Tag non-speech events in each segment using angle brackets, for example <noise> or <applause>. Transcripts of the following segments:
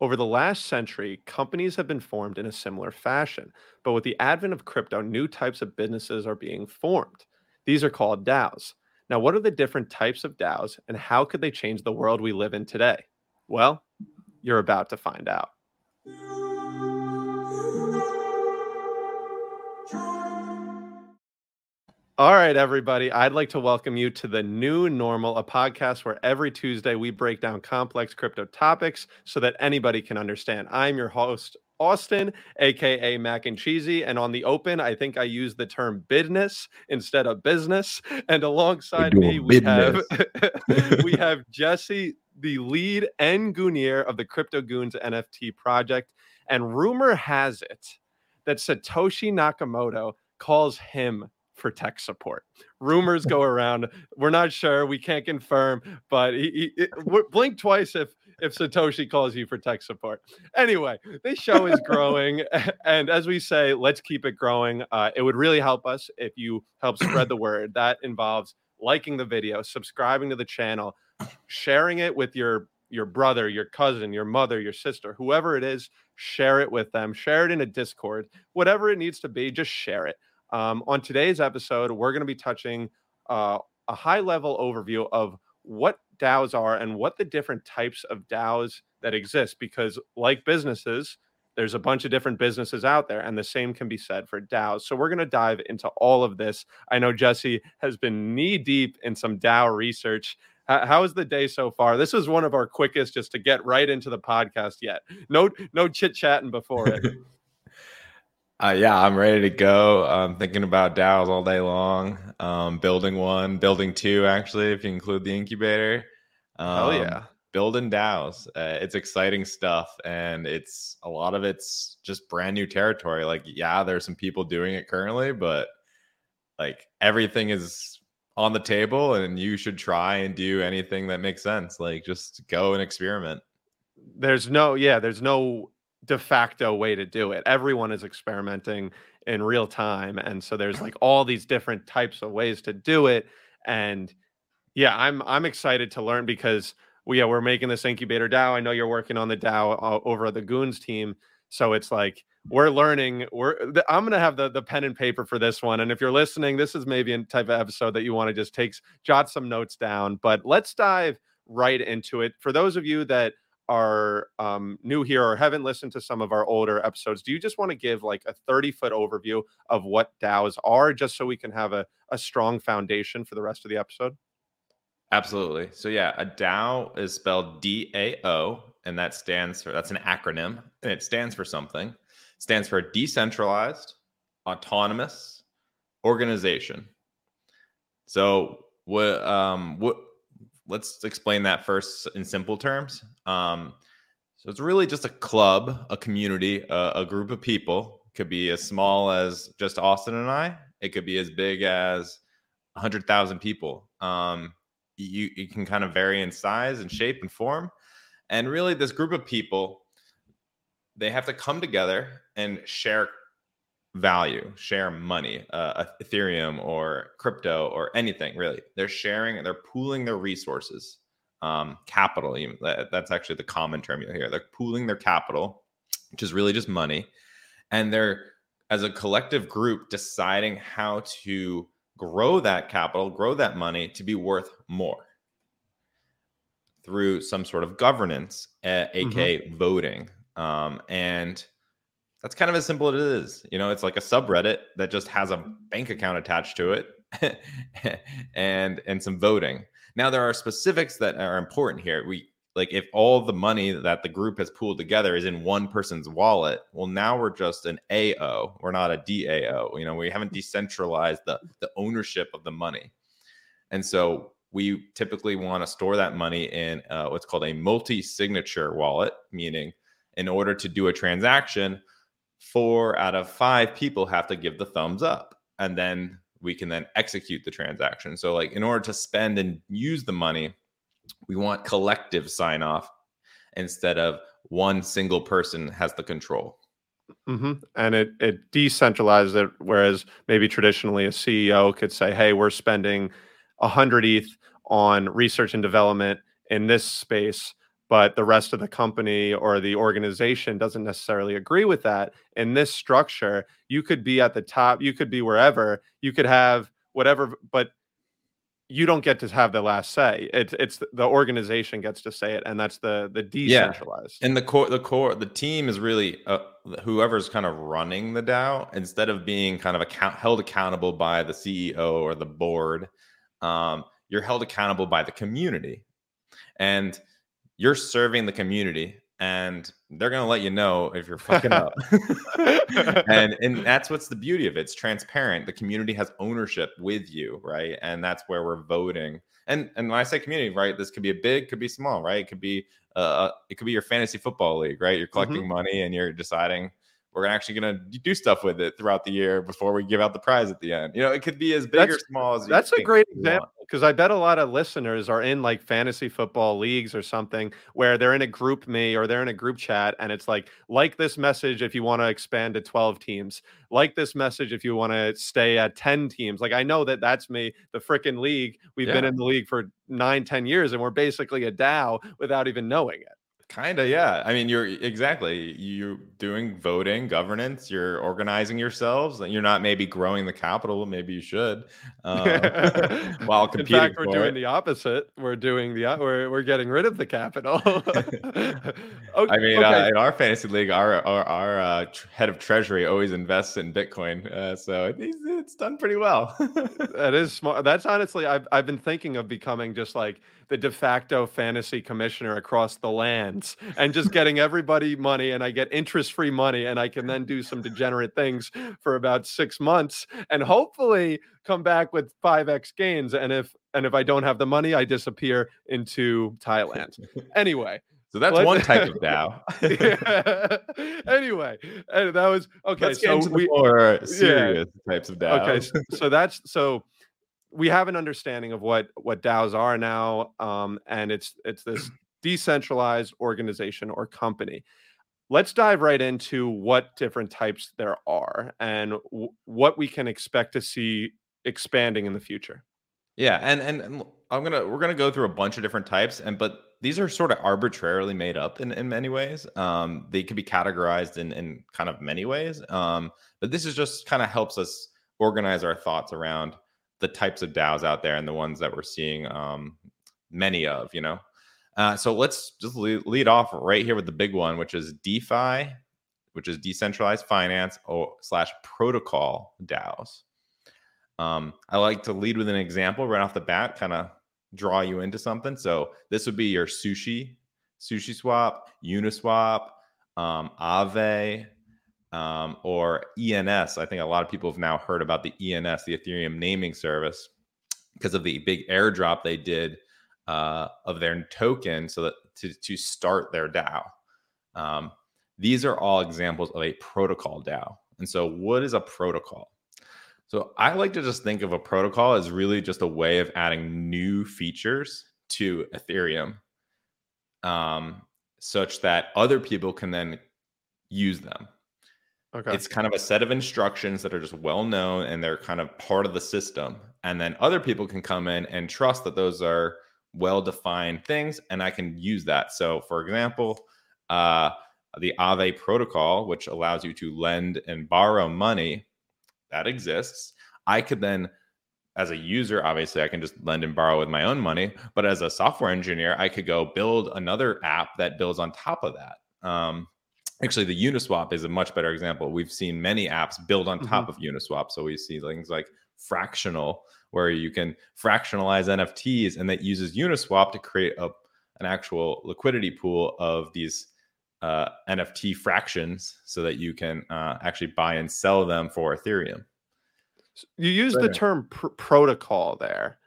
Over the last century, companies have been formed in a similar fashion, but with the advent of crypto, new types of businesses are being formed. These are called DAOs. Now, what are the different types of DAOs and how could they change the world we live in today? Well, you're about to find out. All right, everybody. I'd like to welcome you to the new normal, a podcast where every Tuesday we break down complex crypto topics so that anybody can understand. I'm your host, Austin, aka Mac and Cheesy. And on the open, I think I use the term business instead of business. And alongside me, we business. have we have <laughs> <laughs> Jesse, the lead engineer of the Crypto Goons NFT project. And rumor has it that Satoshi Nakamoto calls him for tech support. Rumors go around. We're not sure. We can't confirm, but he, he, blink twice if if Satoshi calls you for tech support. Anyway, this show is growing, <laughs> and as we say, let's keep it growing. Uh, it would really help us if you help spread the word. That involves liking the video, subscribing to the channel, sharing it with your your brother, your cousin, your mother, your sister, whoever it is, share it with them. Share it in a Discord, whatever it needs to be, just share it. Um, on today's episode, we're going to be touching uh, a high level overview of what DAOs are and what the different types of DAOs that exist. Because, like businesses, there's a bunch of different businesses out there, and the same can be said for DAOs. So, we're going to dive into all of this. I know Jesse has been knee deep in some DAO research. How is the day so far? This is one of our quickest just to get right into the podcast yet. No, no chit chatting before it. <laughs> Uh, yeah, I'm ready to go. I'm thinking about DAOs all day long. Um, building one, building two, actually, if you include the incubator. Um, Hell yeah. Building DAOs. Uh, it's exciting stuff. And it's a lot of it's just brand new territory. Like, yeah, there's some people doing it currently, but like everything is on the table and you should try and do anything that makes sense. Like, just go and experiment. There's no, yeah, there's no de facto way to do it. Everyone is experimenting in real time. And so there's like all these different types of ways to do it. And yeah, I'm I'm excited to learn because we yeah, we're making this incubator DAO. I know you're working on the DAO uh, over the Goons team. So it's like we're learning. We're I'm gonna have the the pen and paper for this one. And if you're listening, this is maybe a type of episode that you want to just take jot some notes down. But let's dive right into it. For those of you that are um, new here or haven't listened to some of our older episodes, do you just want to give like a 30 foot overview of what DAOs are, just so we can have a, a strong foundation for the rest of the episode? Absolutely. So, yeah, a DAO is spelled D A O, and that stands for that's an acronym, and it stands for something. It stands for decentralized, autonomous organization. So, what um what let's explain that first in simple terms. Um, so it's really just a club, a community, a, a group of people. Could be as small as just Austin and I. It could be as big as hundred thousand people. Um, you you can kind of vary in size and shape and form, and really this group of people, they have to come together and share value, share money, uh, Ethereum or crypto or anything really. They're sharing, they're pooling their resources, um, capital. That, that's actually the common term you'll hear. They're pooling their capital, which is really just money, and they're as a collective group deciding how to grow that capital, grow that money to be worth more through some sort of governance, uh, aka mm-hmm. voting. Um, and that's kind of as simple as it is. You know, it's like a subreddit that just has a bank account attached to it <laughs> and and some voting. Now there are specifics that are important here. We like if all the money that the group has pooled together is in one person's wallet, well now we're just an AO. We're not a DAO. You know, we haven't decentralized the the ownership of the money. And so we typically want to store that money in uh, what's called a multi-signature wallet, meaning in order to do a transaction, four out of five people have to give the thumbs up and then we can then execute the transaction so like in order to spend and use the money we want collective sign off instead of one single person has the control mm-hmm. and it it decentralizes it whereas maybe traditionally a ceo could say hey we're spending 100 eth on research and development in this space but the rest of the company or the organization doesn't necessarily agree with that. In this structure, you could be at the top, you could be wherever, you could have whatever, but you don't get to have the last say. It's it's the organization gets to say it, and that's the the decentralized. Yeah. And the core, the core, the team is really uh, whoever's kind of running the DAO instead of being kind of account held accountable by the CEO or the board. Um, you're held accountable by the community, and you're serving the community and they're going to let you know if you're <laughs> fucking up. <laughs> and and that's what's the beauty of it. It's transparent. The community has ownership with you, right? And that's where we're voting. And and when I say community, right, this could be a big, could be small, right? It could be uh, uh it could be your fantasy football league, right? You're collecting mm-hmm. money and you're deciding we're actually going to do stuff with it throughout the year before we give out the prize at the end. You know, it could be as big that's, or small as That's a great example because I bet a lot of listeners are in like fantasy football leagues or something where they're in a group me or they're in a group chat and it's like like this message if you want to expand to 12 teams, like this message if you want to stay at 10 teams. Like I know that that's me, the freaking league. We've yeah. been in the league for nine, 10 years and we're basically a DAO without even knowing it. Kind of, yeah. I mean, you're exactly you're doing voting, governance. You're organizing yourselves. You're not maybe growing the capital. Maybe you should. Um, <laughs> <laughs> while competing. In fact, we're doing it. the opposite. We're doing the we're we're getting rid of the capital. <laughs> okay, I mean, uh, okay. uh, in our fantasy league, our our, our uh, head of treasury always invests in Bitcoin, uh, so it's, it's done pretty well. that is smart. That's honestly, I've I've been thinking of becoming just like the de facto fantasy commissioner across the lands and just getting everybody money and I get interest free money and I can then do some degenerate things for about six months and hopefully come back with 5x gains. And if and if I don't have the money, I disappear into Thailand. Anyway. So that's one type of <laughs> DAO. yeah. Anyway, and that was okay. Let's so we more serious yeah. types of DAO. Okay, so, so that's so we have an understanding of what what DAOs are now, um, and it's it's this decentralized organization or company. Let's dive right into what different types there are and w- what we can expect to see expanding in the future. Yeah, and, and and I'm gonna we're gonna go through a bunch of different types, and but these are sort of arbitrarily made up in, in many ways. Um, they could be categorized in in kind of many ways. Um, but this is just kind of helps us organize our thoughts around the types of DAOs out there and the ones that we're seeing um, many of, you know. Uh, so let's just lead, off right here with the big one, which is DeFi, which is decentralized finance or slash protocol DAOs. Um, I like to lead with an example right off the bat, kind of draw you into something. So this would be your sushi, SushiSwap, Uniswap, um, Aave, um, or ENS. I think a lot of people have now heard about the ENS, the Ethereum naming service, because of the big airdrop they did uh, of their token, so that to, to start their DAO. Um, these are all examples of a protocol DAO. And so, what is a protocol? So, I like to just think of a protocol as really just a way of adding new features to Ethereum, um, such that other people can then use them. Okay. It's kind of a set of instructions that are just well known and they're kind of part of the system. And then other people can come in and trust that those are well defined things and I can use that. So, for example, uh, the Aave protocol, which allows you to lend and borrow money, that exists. I could then, as a user, obviously, I can just lend and borrow with my own money. But as a software engineer, I could go build another app that builds on top of that. Um, actually the uniswap is a much better example we've seen many apps build on top mm-hmm. of uniswap so we see things like fractional where you can fractionalize nfts and that uses uniswap to create a, an actual liquidity pool of these uh, nft fractions so that you can uh, actually buy and sell them for ethereum. You use the term pr- protocol there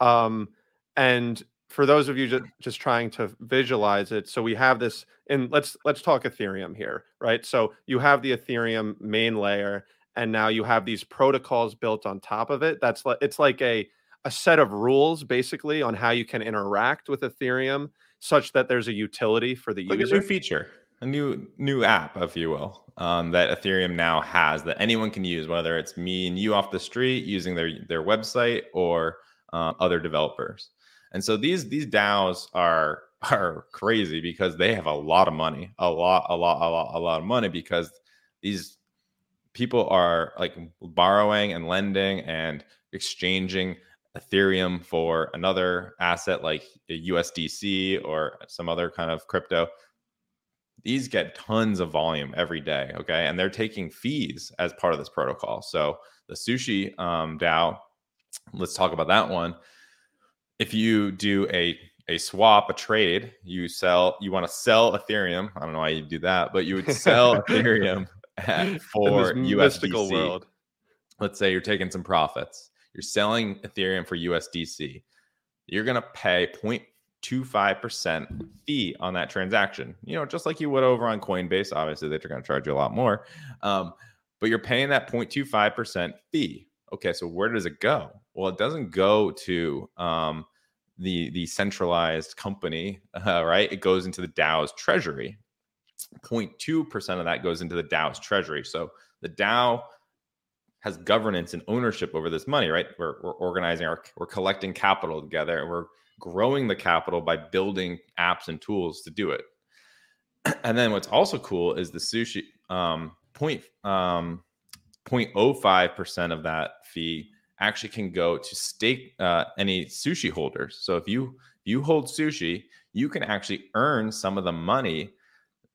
um, and for those of you just, just trying to visualize it so we have this and let's let's talk ethereum here right? So you have the ethereum main layer and now you have these protocols built on top of it that's like it's like a a set of rules basically on how you can interact with ethereum such that there's a utility for the like user a new feature a new new app if you will um, that ethereum now has that anyone can use whether it's me and you off the street using their their website or uh, other developers. And so these these DAOs are <laughs> are crazy because they have a lot of money, a lot, a lot, a lot, a lot of money because these people are like borrowing and lending and exchanging Ethereum for another asset like USDC or some other kind of crypto. These get tons of volume every day. Okay. And they're taking fees as part of this protocol. So the sushi um, DAO, let's talk about that one. If you do a a swap, a trade, you sell, you want to sell Ethereum. I don't know why you do that, but you would sell <laughs> Ethereum <laughs> <laughs> for USDC. World. Let's say you're taking some profits. You're selling Ethereum for USDC. You're going to pay 0.25% fee on that transaction. You know, just like you would over on Coinbase. Obviously, they're going to charge you a lot more. Um, but you're paying that 0.25% fee. Okay, so where does it go? Well, it doesn't go to um, the the centralized company, uh, <laughs> right? It goes into the DAO's treasury. 0.2% of that goes into the DAO's treasury. So the DAO has governance and ownership over this money, right? We're, we're organizing our, we're collecting capital together and we're growing the capital by building apps and tools to do it. <clears throat> And then what's also cool is the sushi um, point, um, 0.05% of that fee actually can go to stake uh, any sushi holders. So if you you hold sushi, you can actually earn some of the money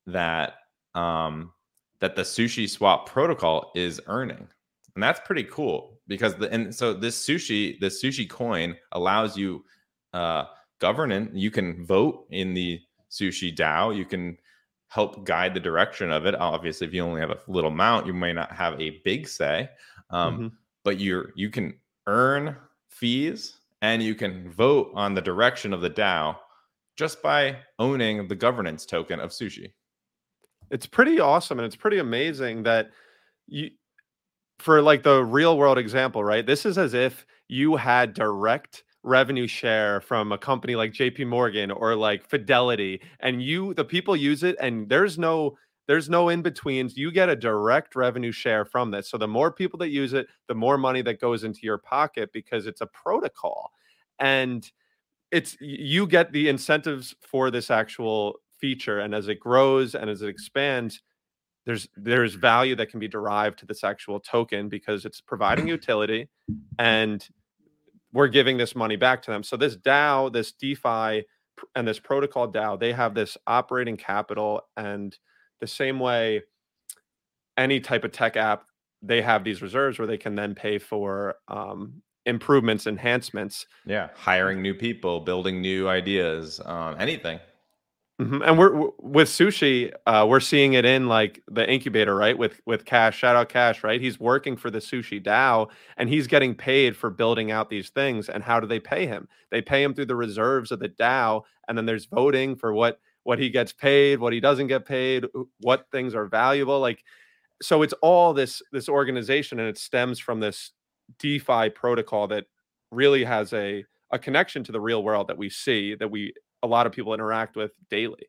that um, that the SushiSwap protocol is earning, and that's pretty cool because the and so this sushi the sushi coin allows you uh, governance. You can vote in the sushi DAO. You can help guide the direction of it. Obviously, if you only have a little amount, you may not have a big say, um, mm-hmm. but you're you can earn fees and you can vote on the direction of the DAO just by owning the governance token of sushi it's pretty awesome and it's pretty amazing that you for like the real world example right this is as if you had direct revenue share from a company like JP Morgan or like Fidelity and you the people use it and there's no there's no in betweens you get a direct revenue share from this. So the more people that use it the more money that goes into your pocket because it's a protocol and it's you get the incentives for this actual feature and as it grows and as it expands there's there's value that can be derived to this actual token because it's providing <clears throat> utility and we're giving this money back to them. So this dao this defi and this protocol dao they have this operating capital and the same way any type of tech app they have these reserves where they can then pay for um, improvements enhancements. Yeah hiring new people building new ideas um, anything Mm-hmm. And we're with sushi, uh, we're seeing it in like the incubator, right? With with Cash, shout out Cash, right? He's working for the Sushi DAO, and he's getting paid for building out these things. And how do they pay him? They pay him through the reserves of the DAO, and then there's voting for what what he gets paid, what he doesn't get paid, what things are valuable. Like, so it's all this this organization, and it stems from this DeFi protocol that really has a a connection to the real world that we see that we a lot of people interact with daily.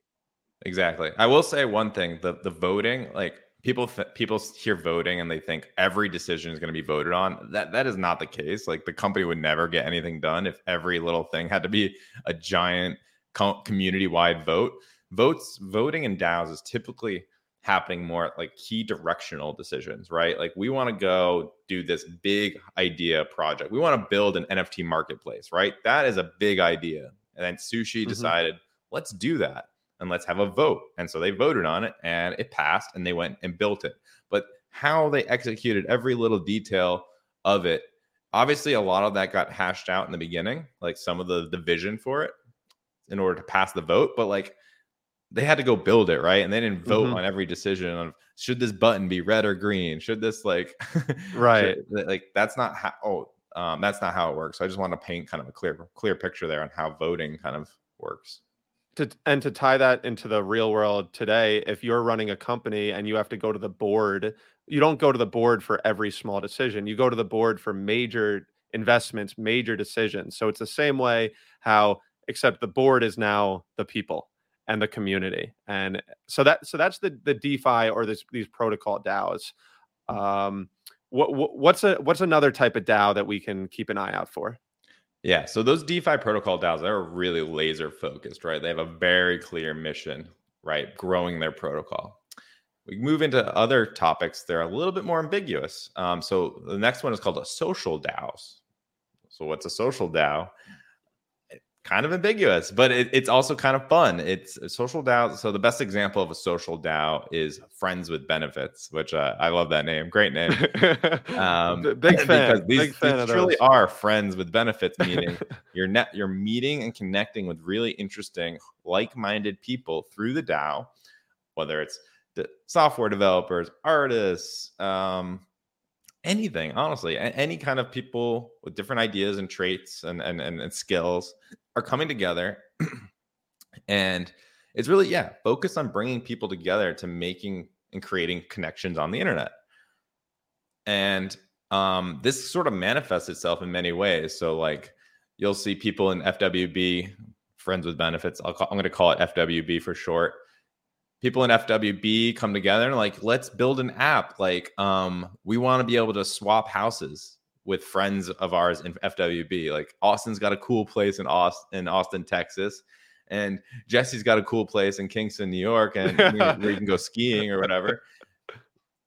Exactly. I will say one thing: the the voting, like people th- people hear voting and they think every decision is going to be voted on. That that is not the case. Like the company would never get anything done if every little thing had to be a giant co- community wide vote. Votes voting in DAOs is typically happening more like key directional decisions, right? Like we want to go do this big idea project. We want to build an NFT marketplace, right? That is a big idea. And then Sushi mm-hmm. decided, let's do that and let's have a vote. And so they voted on it and it passed and they went and built it. But how they executed every little detail of it, obviously a lot of that got hashed out in the beginning, like some of the the vision for it in order to pass the vote, but like they had to go build it, right? And they didn't vote mm-hmm. on every decision of should this button be red or green? Should this like <laughs> right? Should, like that's not how oh um, that's not how it works. So I just want to paint kind of a clear clear picture there on how voting kind of works. To, and to tie that into the real world today, if you're running a company and you have to go to the board, you don't go to the board for every small decision. You go to the board for major investments, major decisions. So it's the same way how except the board is now the people and the community. And so that so that's the the DeFi or this these protocol DAOs. Um, what, what's a what's another type of DAO that we can keep an eye out for? Yeah. So those DeFi protocol DAOs, they're really laser focused, right? They have a very clear mission, right? Growing their protocol. We move into other topics. They're a little bit more ambiguous. Um, so the next one is called a social DAOs. So what's a social DAO? Kind of ambiguous, but it, it's also kind of fun. It's a social DAO. So the best example of a social DAO is Friends with Benefits, which uh, I love that name. Great name. <laughs> Um, big <laughs> fan. these, big fan these truly are friends with benefits, meaning <laughs> you're net you're meeting and connecting with really interesting, like-minded people through the DAO, whether it's the software developers, artists, um, anything honestly any kind of people with different ideas and traits and and, and, and skills are coming together. <clears throat> And it's really yeah focused on bringing people together to making and creating connections on the internet. And um, this sort of manifests itself in many ways. So like you'll see people in fwb friends with benefits i am going to call it fwb for short people in fwb come together and like let's build an app like um, we want to be able to swap houses with friends of ours in FWB. Like Austin's got a cool place in Austin, in Austin, Texas, and Jesse's got a cool place in Kingston, New York, and where you can go skiing or whatever.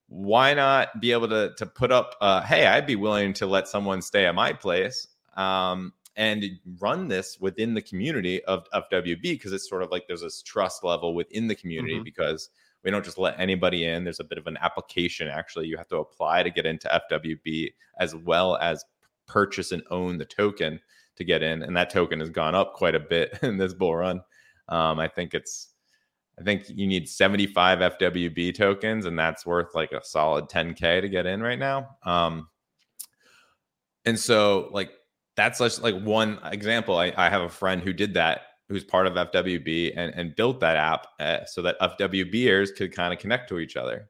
Why not be able to to put up? Uh, hey, I'd be willing to let someone stay at my place. Um, and run this within the community of, FWB because it's sort of like there's this trust level within the community mm-hmm. because we don't just let anybody in. There's a bit of an application actually. You have to apply to get into FWB as well as purchase and own the token to get in. And that token has gone up quite a bit <laughs> in this bull run. Um, I think it's, I think you need 75 FWB tokens, and that's worth like a solid 10K to get in right now. Um, and so, like, that's just like one example. I, I have a friend who did that who's part of FWB and, and built that app uh, so that FWBers could kind of connect to each other.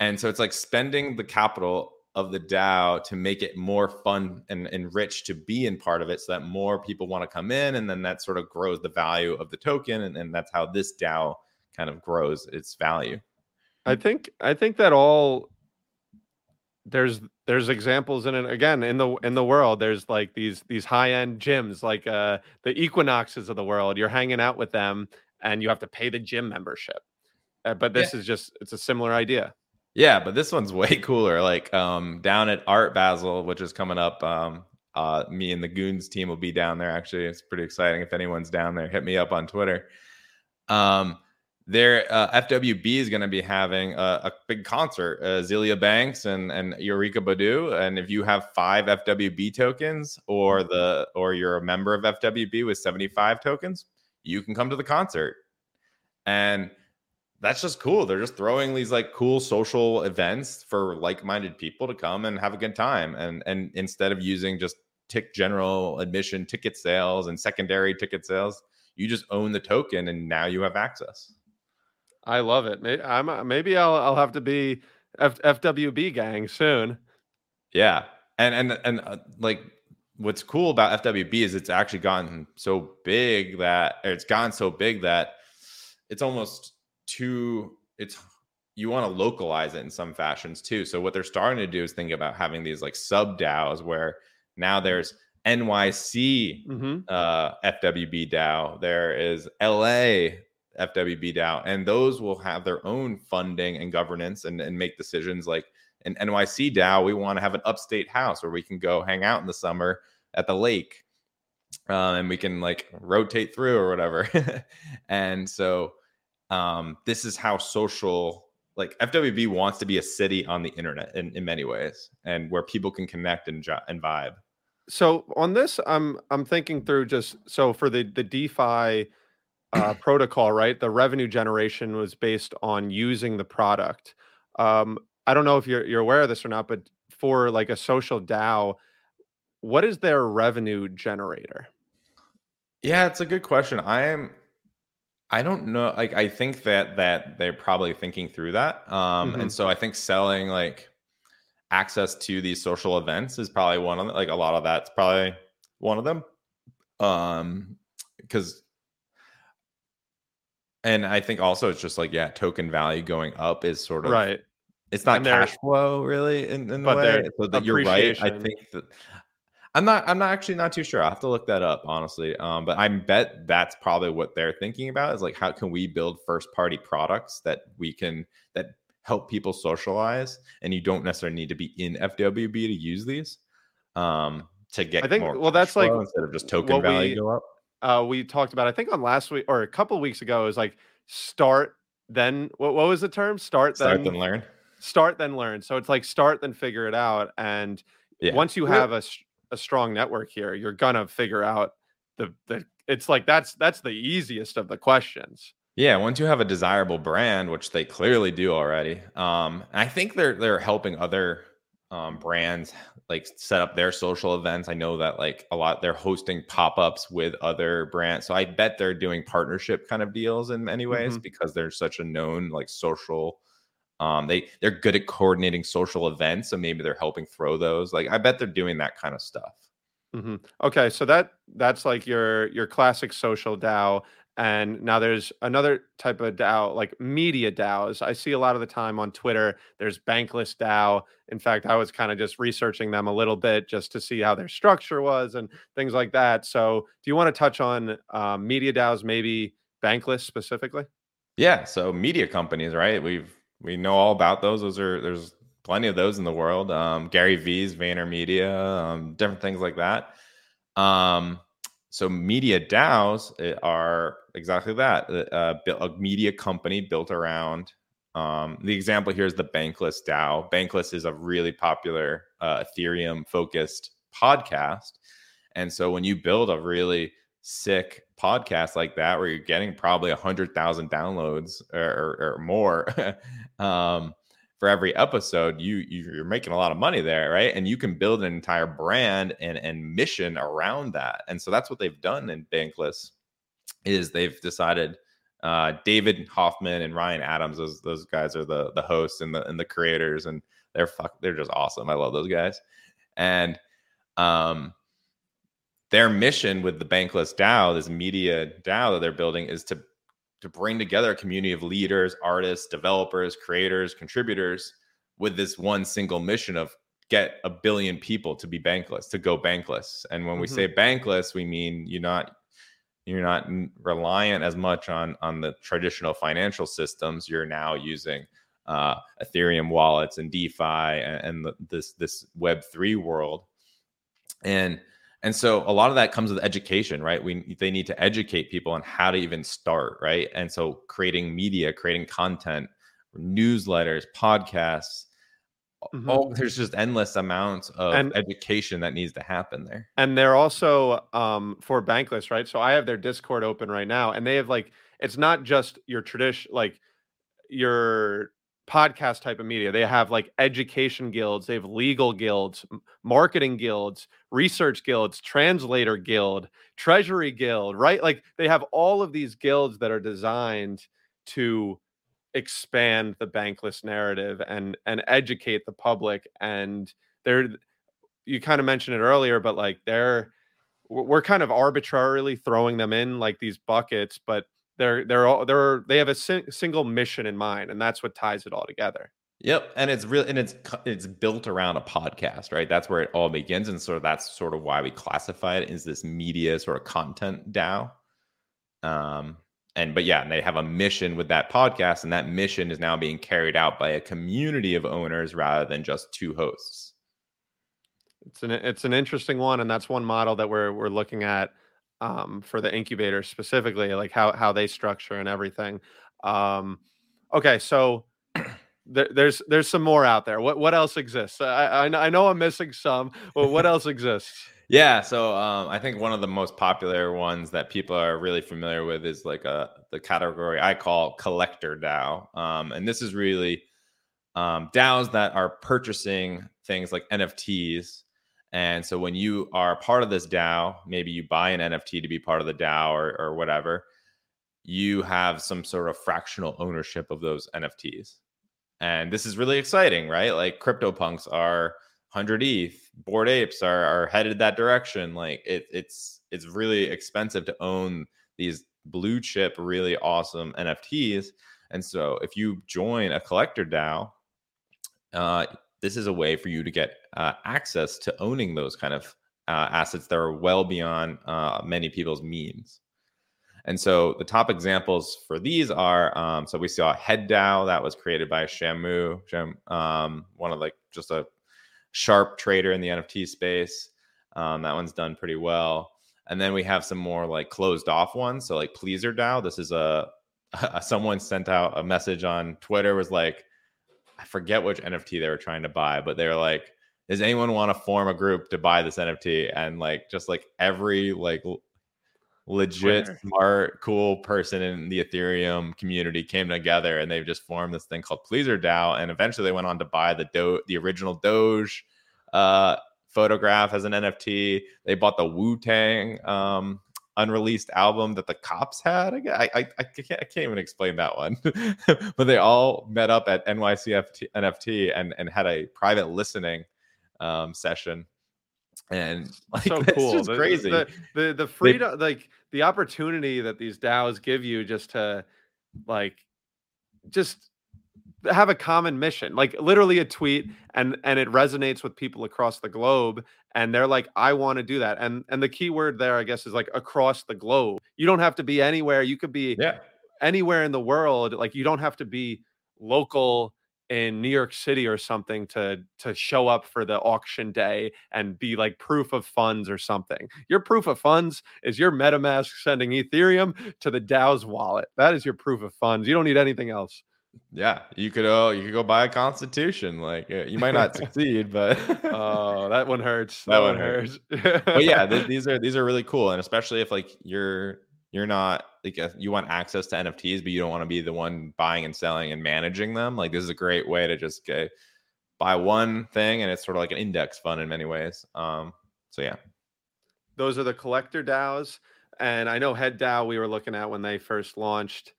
And so it's like spending the capital of the DAO to make it more fun and, and rich to be in part of it so that more people want to come in. And then that sort of grows the value of the token. And, and that's how this DAO kind of grows its value. I think I think that all there's there's examples in it. Again in the in the world there's like these these high end gyms like uh the equinoxes of the world. You're hanging out with them and you have to pay the gym membership. Uh, but this yeah. is just it's a similar idea. Yeah but this one's <laughs> way cooler. Like um down at art basel which is coming up um uh me and the goons team will be down there. Actually it's pretty exciting. If anyone's down there hit me up on twitter. Um their uh, FWB is going to be having a, a big concert. Uh, Azealia Banks and and Erykah Badu, and if you have five FWB tokens, or the or you're a member of FWB with 75 tokens, you can come to the concert, and that's just cool. They're just throwing these like cool social events for like-minded people to come and have a good time, and and instead of using just tick general admission ticket sales and secondary ticket sales, you just own the token, and now you have access. I love it. Maybe, I'm, uh, maybe I'll I'll have to be F, FWB gang soon. Yeah, and and and uh, like what's cool about FWB is it's actually gotten so big that it's gotten so big that it's almost too it's you want to localize it in some fashions too. So what they're starting to do is think about having these like sub DAOs where now there's NYC mm-hmm. uh, FWB DAO, there is LA FWB DAO, and those will have their own funding and governance and, and make decisions like an NYC DAO. We want to have an upstate house where we can go hang out in the summer at the lake, uh, and we can like rotate through or whatever. <laughs> and so, um, this is how social like FWB wants to be a city on the internet in, in many ways, and where people can connect and and vibe. So on this, I'm I'm thinking through just so for the the DeFi uh, protocol, right? The revenue generation was based on using the product. Um, I don't know if you're you're aware of this or not, but for like a social DAO, what is their revenue generator? Yeah, it's a good question. I am I don't know. Like I think that that they're probably thinking through that. Um mm-hmm. and so I think selling like access to these social events is probably one of them. Like a lot of that's probably one of them. Um because and I think also it's just like, yeah, token value going up is sort of right. It's not cash flow really in, in the way. So that you're right. I think that I'm not. I'm not actually not too sure. I have to look that up honestly. Um, but I bet that's probably what they're thinking about is like how can we build first party products that we can that help people socialize, and you don't necessarily need to be in FWB to use these. Um, to get I think more well that's like instead of just token value we go up. Uh we talked about I think on last week or a couple weeks ago is like start then what, what was the term start Start then then learn. start then learn so it's like start then figure it out and Yeah. once you Real- have a strong network here you're gonna figure out the the it's like that's that's the easiest of the questions Yeah, once you have a desirable brand, which they clearly do already, um, I think they're they're helping other um, brands like set up their social events. I know that like a lot they're hosting pop ups with other brands, so I bet they're doing partnership kind of deals in many ways Mhm. because they're such a known like social. Um, they they're good at coordinating social events, so maybe they're helping throw those. Like I bet they're doing that kind of stuff. Mm-hmm. Okay, so that that's like your your classic social DAO, and now there's another type of DAO, like media DAOs. I see a lot of the time on Twitter. There's Bankless DAO. In fact, I was kind of just researching them a little bit just to see how their structure was and things like that. So, do you want to touch on um, media DAOs, maybe Bankless specifically? Yeah, so media companies, right? We've we know all about those. Those are there's plenty of those in the world. Um, Gary V's VaynerMedia, um, different things like that. Um, so media DAOs eh, are exactly that uh, a media company built around. Um, the example here is the Bankless DAO. Bankless is a really popular uh, Ethereum focused podcast, and so when you build a really sick podcast like that where you're getting probably a hundred thousand downloads or, or, or more <laughs> um, for every episode you you- you're making a lot of money there right? And you can build an entire brand and and mission around that. And so that's what they've done in bankless is they've decided uh, david hoffman and ryan adams those those guys are the the hosts and the and the creators and they're fuck they're just awesome. I love those guys. And um their mission with the Bankless DAO, this media DAO that they're building, is to to bring together a community of leaders, artists, developers, creators, contributors with this one single mission of get a billion people to be bankless, to go bankless. And when we Mhm. say bankless, we mean you're not you're not reliant as much on on the traditional financial systems. You're now using uh, Ethereum wallets and DeFi and, and the, this this Web three world, and and so a lot of that comes with education, right? We they need to educate people on how to even start, right? And so creating media, creating content, newsletters, podcasts. Mhm. Oh, there's just endless amounts of And- education that needs to happen there. and they're also um for bankless right so i have their discord open right now and they have like it's not just your tradition like your podcast type of media. They have like education guilds they have legal guilds marketing guilds research guilds translator guild treasury guild right? Like they have all of these guilds that are designed to expand the bankless narrative and and educate the public and they're you kind of mentioned it earlier, but like they're we're kind of arbitrarily throwing them in like these buckets, but they're they're all they're they have a sing- single mission in mind, and that's what ties it all together. Yep, and it's real, and it's it's built around a podcast, right? That's where it all begins, and so that's sort of why we classify it as this media sort of content DAO. Um, and but yeah, and they have a mission with that podcast, and that mission is now being carried out by a community of owners rather than just two hosts. It's an it's an interesting one, and that's one model that we're we're looking at um, for the incubator specifically, like how how they structure and everything. Um, okay, so there, there's there's some more out there. What what else exists? I I, I know I'm missing some. But what else exists? <laughs> Yeah, so um, I think one of the most popular ones that people are really familiar with is like a the category I call collector DAO, um, and this is really um, DAOs that are purchasing things like NFTs. And so when you are part of this DAO, maybe you buy an NFT to be part of the DAO or, or whatever, you have some sort of fractional ownership of those NFTs. And this is really exciting, right? Like CryptoPunks are 100 ETH, Bored Apes are, are headed that direction. Like it, it's it's really expensive to own these blue chip, really awesome NFTs. And so if you join a collector DAO, uh, this is a way for you to get uh, access to owning those kind of uh, assets that are well beyond uh, many people's means. And so the top examples for these are um, so we saw Head DAO that was created by Shamu, Sham, um, one of like just a sharp trader in the NFT space. Um, that one's done pretty well. And then we have some more like closed off ones. So like Pleasr DAO, this is a, a <laughs> someone sent out a message on Twitter was like, I forget which NFT they were trying to buy, but they were like, does anyone want to form a group to buy this NFT? And like just like every like legit Twitter. smart cool person in the ethereum community came together and they've just formed this thing called pleasr dao and eventually they went on to buy the Do- the original doge uh, photograph as an nft they bought the wu-tang um, unreleased album that the cops had? I, I, I, can't, I can't even explain that one. <laughs> But they all met up at nycft nft and, and had a private listening um, session. And <laughs> like so cool. just the, crazy. the the, the freedom they, like the opportunity that these DAOs give you just to like just have a common mission like literally a tweet and and it resonates with people across the globe and they're like i want to do that and and the key word there i guess is like across the globe you don't have to be anywhere you could be yeah anywhere in the world like you don't have to be local in New York City or something to to show up for the auction day and be like proof of funds or something. Your proof of funds is your MetaMask sending Ethereum to the DAO's wallet. That is your proof of funds. You don't need anything else. Yeah, you could uh, you could go buy a constitution. Like uh, you might not <laughs> succeed, but oh, that one hurts. <laughs> That, that one hurts. hurts. but yeah, th- <laughs> these are these are really cool, and especially if like you're you're not like you want access to NFTs, but you don't want to be the one buying and selling and managing them. Like this is a great way to just get buy one thing, and it's sort of like an index fund in many ways. Um, so yeah, those are the collector DAOs, and I know Head DAO we were looking at when they first launched,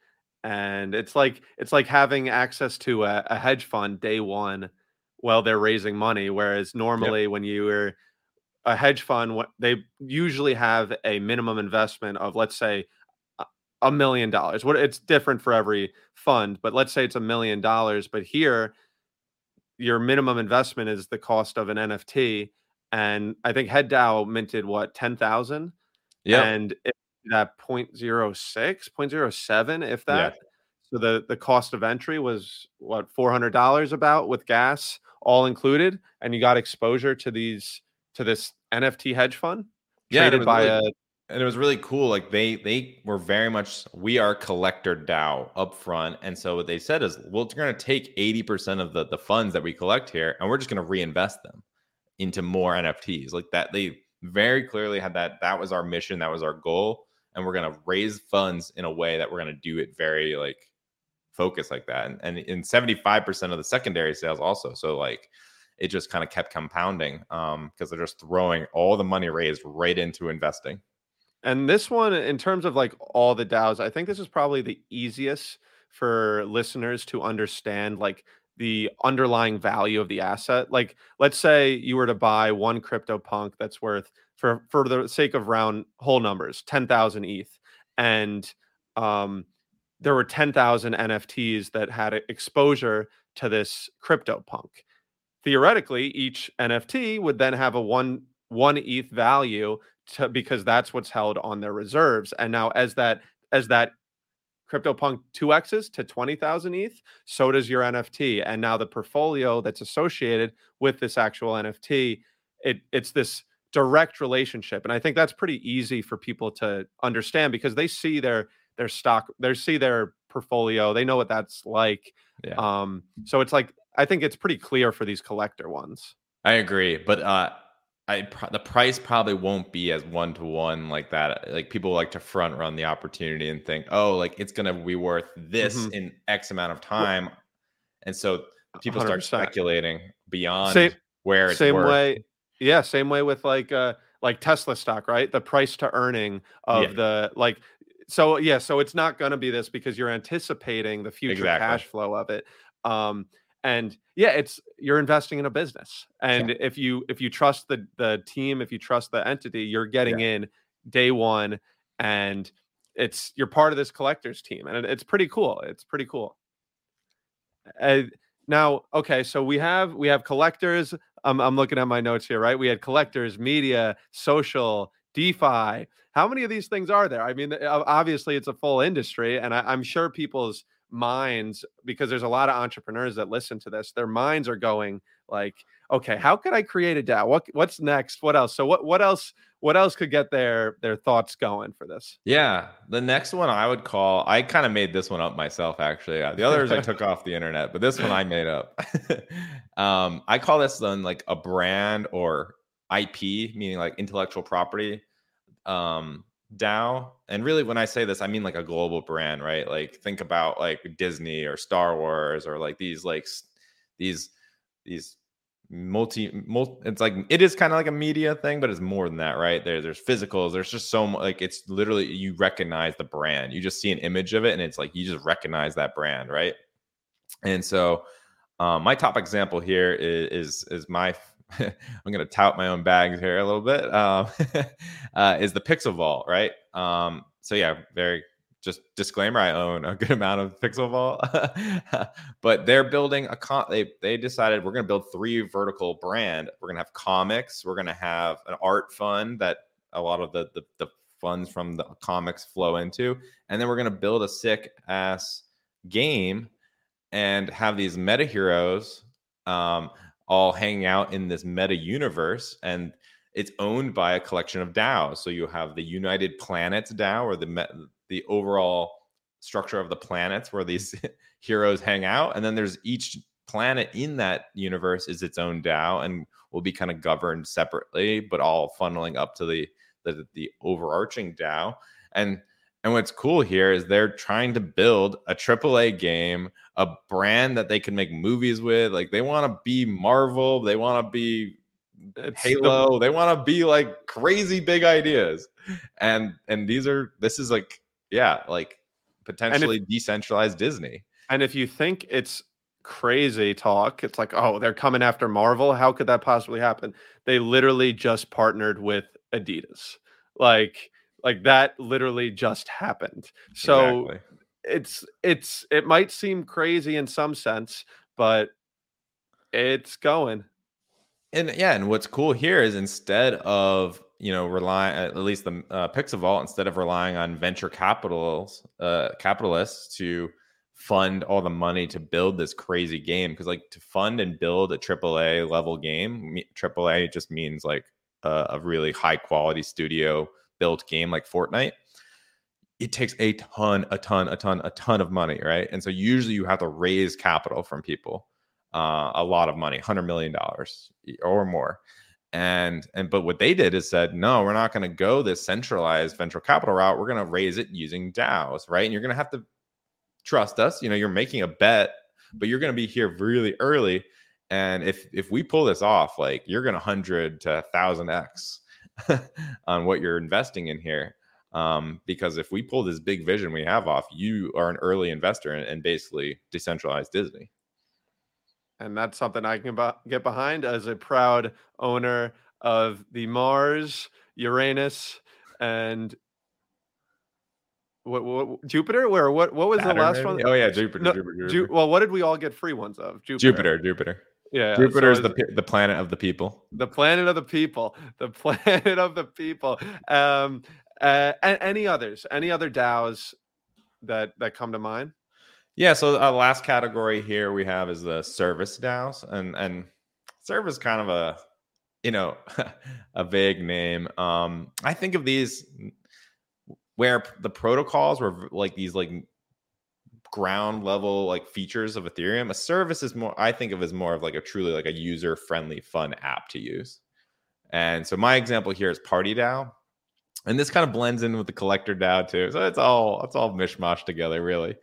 and it's like it's like having access to a, a hedge fund day one while they're raising money, whereas normally yep. when you're a hedge fund they usually have a minimum investment of let's say a million dollars. What it's different for every fund but let's say it's a million dollars but here your minimum investment is the cost of an nft and i think head dao minted what 10000 yeah and that 0.06 0.07 if that yeah. so the the cost of entry was what $400 about with gas all included and you got exposure to these to this NFT hedge fund yeah, traded by really, a and it was really cool. Like they they were very much we are collector DAO up front. And so what they said is, well, we're gonna take 80% of the, the funds that we collect here and we're just gonna reinvest them into more NFTs. Like that, they very clearly had that that was our mission, that was our goal. And we're gonna raise funds in a way that we're gonna do it very like focused like that. And, and in 75% of the secondary sales also. So like it just kind of kept compounding because um, they're just throwing all the money raised right into investing. And this one, in terms of like all the DAOs, I think this is probably the easiest for listeners to understand like the underlying value of the asset. Like, let's say you were to buy one CryptoPunk that's worth, for for the sake of round whole numbers, ten thousand ETH, and um, there were ten thousand NFTs that had exposure to this CryptoPunk theoretically each nft would then have a one one eth value to, because that's what's held on their reserves. And now as that as that CryptoPunk 2x's to 20,000 ETH, so does your NFT. And now the portfolio that's associated with this actual NFT, it it's this direct relationship. And I think that's pretty easy for people to understand because they see their their stock, they see their portfolio, they know what that's like. Yeah. Um, so it's like I think it's pretty clear for these collector ones. I agree, but uh, I the price probably won't be as one to one like that. Like people like to front run the opportunity and think, oh, like it's gonna be worth this mm-hmm. in X amount of time, and so people 100%. start speculating beyond same, where it's same worth. way. Yeah, same way with like uh like Tesla stock, right? The price to earning of yeah. the like so yeah, so it's not going to be this because you're anticipating the future exactly. cash flow of it. Um, and yeah it's you're investing in a business and yeah. if you if you trust the the team if you trust the entity you're getting yeah. in day one and it's you're part of this collectors team and it's pretty cool it's pretty cool uh, now okay so we have we have collectors I'm, I'm looking at my notes here, right? We had collectors, media, social, DeFi. How many of these things are there? I mean, obviously, it's a full industry, and I, I'm sure people's minds, because there's a lot of entrepreneurs that listen to this, their minds are going like, okay, how could I create a DAO? What what's next? What else? So what what else what else could get their their thoughts going for this? Yeah, the next one I would call. I kind of made this one up myself, actually. The others I <laughs> took off the internet, but this one I made up. <laughs> um, I call this then like a brand or IP, meaning like intellectual property um, DAO. And really, when I say this, I mean like a global brand, right? Like think about like Disney or Star Wars or like these like these these multi, multi it's like it is kind of like a media thing but it's more than that right there there's physicals there's just so like it's literally you recognize the brand you just see an image of it and it's like you just recognize that brand right and so um, my top example here is is, is my <laughs> I'm going to tout my own bags here a little bit. Um, <laughs> uh, is the Pixel Vault, right? Um, so yeah, very just disclaimer i own a good amount of pixel vault <laughs> but they're building a con they they decided we're going to build three vertical brand we're going to have comics we're going to have an art fund that a lot of the, the, the funds from the comics flow into and then we're going to build a sick ass game and have these meta heroes um, all hanging out in this meta universe and it's owned by a collection of DAOs. So you have the United Planets DAO or the the overall structure of the planets where these mm-hmm. <laughs> heroes hang out and then there's each planet in that universe is its own DAO and will be kind of governed separately but all funneling up to the the, the overarching DAO and and what's cool here is they're trying to build a AAA game, a brand that they can make movies with. Like they want to be Marvel, they want to be it's Halo, the- they want to be like crazy big ideas. And and these are this is like yeah, like potentially if, decentralized Disney. And if you think it's crazy talk, it's like, oh, they're coming after Marvel. How could that possibly happen? They literally just partnered with Adidas. Like, like that literally just happened. So exactly. it's it's it might seem crazy in some sense, but it's going. And yeah, and what's cool here is instead of you know rely at least the uh, instead of relying on venture capitals uh, capitalists to fund all the money to build this crazy game. Because like to fund and build a AAA level game AAA just means like a, a really high quality studio built game like Fortnite. It takes a ton a ton a ton a ton of money right? And so usually you have to raise capital from people uh, a lot of money 100 million dollars or more and and but what they did is said no we're not going to go this centralized venture capital route. We're going to raise it using daos right? And you're going to have to trust us. You know you're making a bet but you're going to be here really early. And if if we pull this off like you're going to 100 to 1000x on what you're investing in here. Um, because if we pull this big vision we have off you are an early investor and, and basically decentralized disney and that's something I can get behind as a proud owner of the Mars, Uranus, and what, what Jupiter? Where what what was Saturn, the last maybe? one? Oh yeah, Jupiter. No, Jupiter, Jupiter. Ju- well, what did we all get free ones of? Jupiter. Jupiter. Jupiter. Yeah, Jupiter so is the the planet of the people. The planet of the people. The <laughs> planet of the people. Um, uh, any others? Any other DAOs that that come to mind? Yeah. So our last category here we have is the service DAOs, and and service kind of a you know <laughs> a vague name. Um, I think of these where the protocols were like these like ground level like features of Ethereum. A service is more I think of as more of like a truly like a user friendly fun app to use. And so my example here is Party DAO and this kind of blends in with the collector DAO too. So it's all it's all mishmash together, really.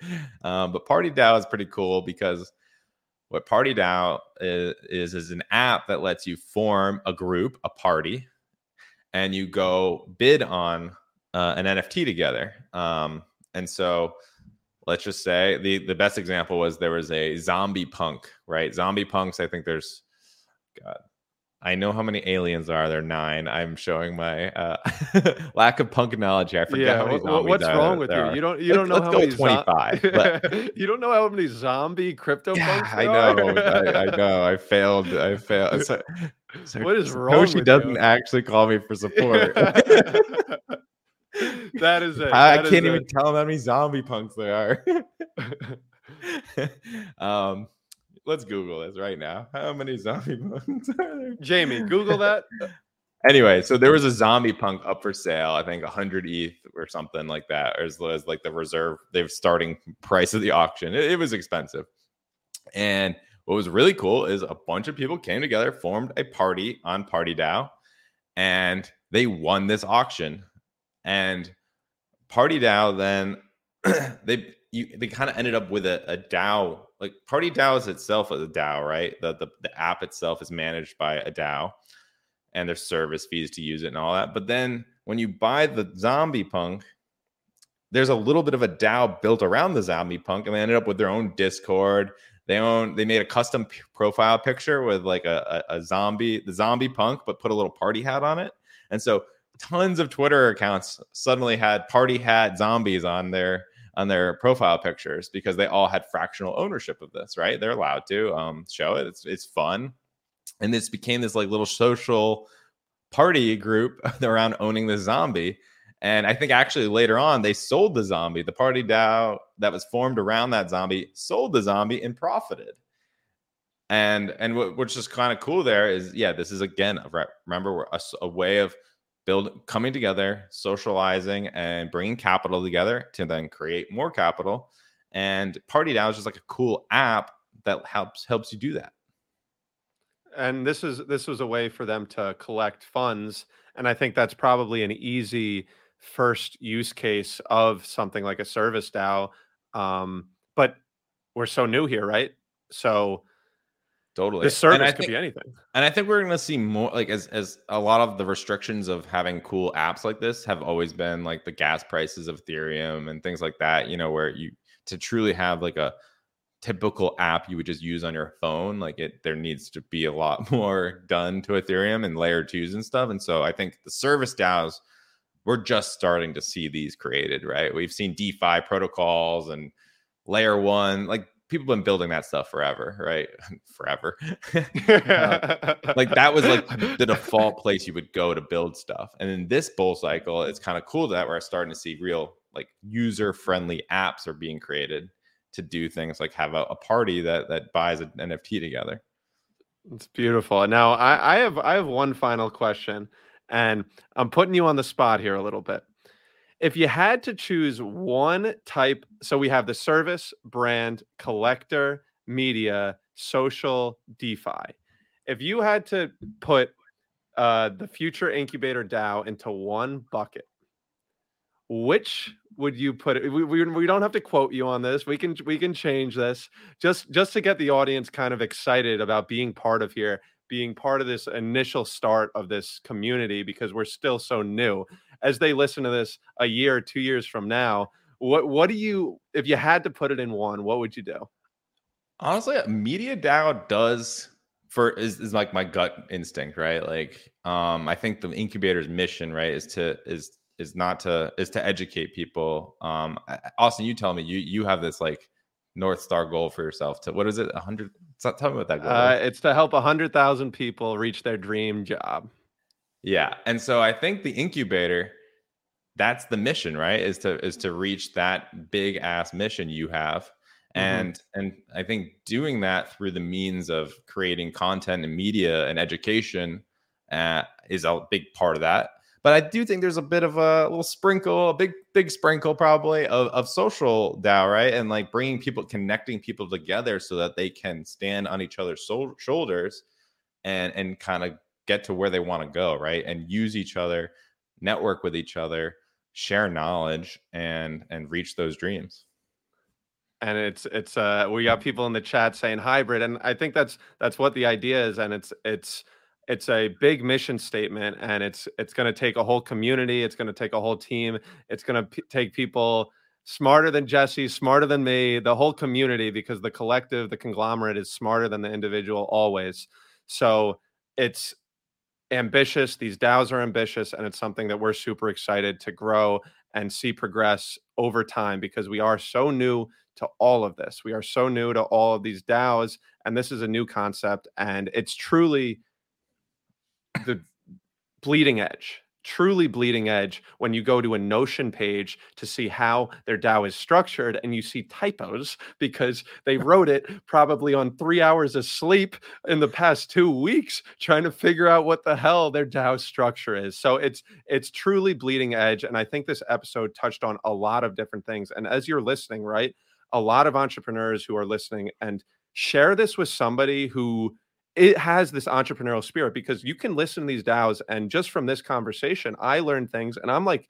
Um, but Party DAO is pretty cool because what Party DAO is, is is an app that lets you form a group, a party, and you go bid on uh, an NFT together. Um, and so let's just say the the best example was there was a zombie punk, right? Zombie punks. I think there's God, I know how many aliens are there. Nine. I'm showing my uh, <laughs> lack of punk knowledge. I forget yeah, how many zombies what's wrong with there you? are. You don't you Let's- don't know let's how go many zo- 25, <laughs> but- you don't know how many zombie crypto Yeah, punks I know. are? I, I <laughs> know. I failed. I failed. So, so, What is wrong She with doesn't you? actually call me for support. that is it. I is can't it. even tell them how many zombie punks there are. um, let's Google this right now. How many zombie <laughs> punks are there? Jamie, Google that. <laughs> Anyway, so there was a zombie punk up for sale. I think 100 ETH or something like that, or as as like the reserve, they've starting price of the auction. It, it was expensive. And what was really cool is a bunch of people came together, formed a party on Party DAO, and they won this auction. And Party DAO then <clears throat> they you, they kind of ended up with a, a DAO. Like Party DAO is itself a DAO, right? The, the the app itself is managed by a DAO, and there's service fees to use it and all that. But then when you buy the zombie punk, there's a little bit of a DAO built around the zombie punk, and they ended up with their own Discord. They own they made a custom p- profile picture with like a, a, a zombie, the zombie punk, but put a little party hat on it. And so tons of Twitter accounts suddenly had party hat zombies on their on their profile pictures because they all had fractional ownership of this, right? They're allowed to um, show it. It's it's fun, and this became this like little social party group <laughs> around owning the zombie. And I think actually later on they sold the zombie. The party DAO that was formed around that zombie sold the zombie and profited. And and what, what's just kind of cool there is yeah, this is again a re- remember a, a way of build coming together, socializing, and bringing capital together to then create more capital. And Party DAO is just like a cool app that helps helps you do that. and this is this was a way for them to collect funds and i think that's probably an easy first use case of something like a service dao um, but we're so new here right so Totally. this service I could think- be anything And I think we're going to see more like as as a lot of the restrictions of having cool apps like this have always been like the gas prices of Ethereum and things like that, you know, where you to truly have like a typical app you would just use on your phone, like it there needs to be a lot <laughs> more done to Ethereum and layer 2s and stuff. And so I think the service DAOs we're just starting to see these created, right? We've seen DeFi protocols and layer 1 like people have been building that stuff forever, right? <laughs> forever. <laughs> <laughs> like that was like the default place you would go to build stuff. And in this bull cycle, it's kind of cool that we're starting to see real like user friendly apps are being created to do things like have a, a party that that buys an NFT together. It's beautiful. Now I, I have I have one final question, and I'm putting you on the spot here a little bit. If you had to choose one type, so we have the service, brand, collector, media, social, DeFi. If you had to put uh, the future incubator DAO into one bucket, which would you put it? We, we, we don't have to quote you on this. We can we can change this just just to get the audience kind of excited about being part of here, being part of this initial start of this community because we're still so new. As they listen to this a year two years from now, what what do you if you had to put it in one, what would you do? Honestly, media DAO does for is, is like my gut instinct, right? Like um I think the incubator's mission, right, is to is is not to is to educate people. Um Austin, you tell me you you have this like North Star goal for yourself to what is it? A 100 tell me what that goal Uh, is. it's to help a hundred thousand people reach their dream job. Yeah. And so I think the incubator, that's the mission, right? Is to is to reach that big ass mission you have. Mhm. And and I think doing that through the means of creating content and media and education uh, is a big part of that. But I do think there's a bit of a little sprinkle, a big, big sprinkle probably of, of social DAO, right? And like bringing people, connecting people together so that they can stand on each other's so- shoulders and and kind of get to where they want to go, right? And use each other, network with each other, share knowledge, and and reach those dreams. and it's it's uh we got people in the chat saying hybrid and i think that's that's what the idea is and it's it's it's a big mission statement and it's it's going to take a whole community it's going to take a whole team it's going to p- take people smarter than jesse smarter than me the whole community because the collective the conglomerate is smarter than the individual always so it's ambitious. These DAOs are ambitious, and it's something that we're super excited to grow and see progress over time because we are so new to all of this. We are so new to all of these DAOs, and this is a new concept, and it's truly the bleeding edge truly bleeding edge when you go to a Notion page to see how their DAO is structured and you see typos because they <laughs> wrote it probably on three hours of sleep in the past two weeks trying to figure out what the hell their DAO structure is. So it's it's truly bleeding edge. And I think this episode touched on a lot of different things. And as you're listening, right, a lot of entrepreneurs who are listening and share this with somebody who it has this entrepreneurial spirit because you can listen to these DAOs and just from this conversation, I learned things and I'm like,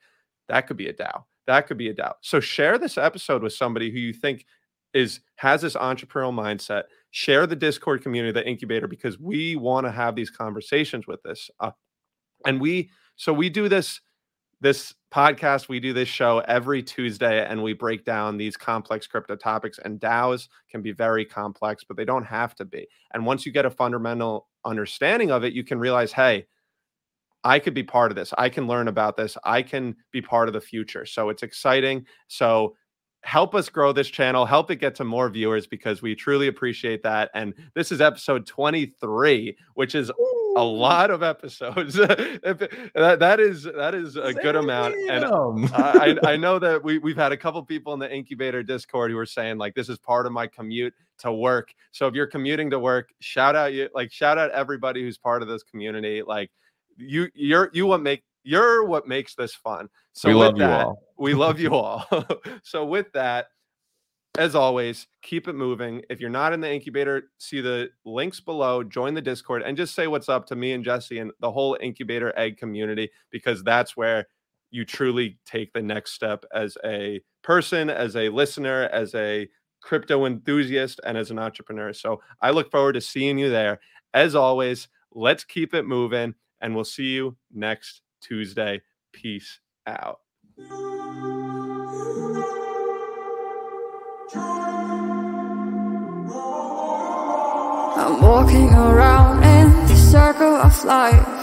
that could be a DAO. That could be a DAO. So share this episode with somebody who you think is has this entrepreneurial mindset. Share the Discord community, the incubator, because we want to have these conversations with this. Uh, and we so we do this this podcast, we do this show every Tuesday and we break down these complex crypto topics. And DAOs can be very complex, but they don't have to be. And once you get a fundamental understanding of it, you can realize, hey, I could be part of this. I can learn about this. I can be part of the future. So it's exciting. So help us grow this channel, help it get to more viewers because we truly appreciate that. And this is episode 23, which is a lot of episodes. <laughs> that, that is that is a good amount. And I, I <laughs> know that we, we've had a couple people in the incubator Discord who are saying like this is part of my commute to work. So if you're commuting to work, shout out you like shout out everybody who's part of this community. Like you you're you what make you're what makes this fun. So we love that, you all. we love <laughs> you all. so with that, as always, keep it moving. If you're not in the incubator, see the links below, join the Discord, and just say what's up to me and Jesse and the whole incubator egg community, because that's where you truly take the next step as a person, as a listener, as a crypto enthusiast, and as an entrepreneur. So I look forward to seeing you there. As always, let's keep it moving, and we'll see you next Tuesday. Peace out. I'm walking around in the circle of life.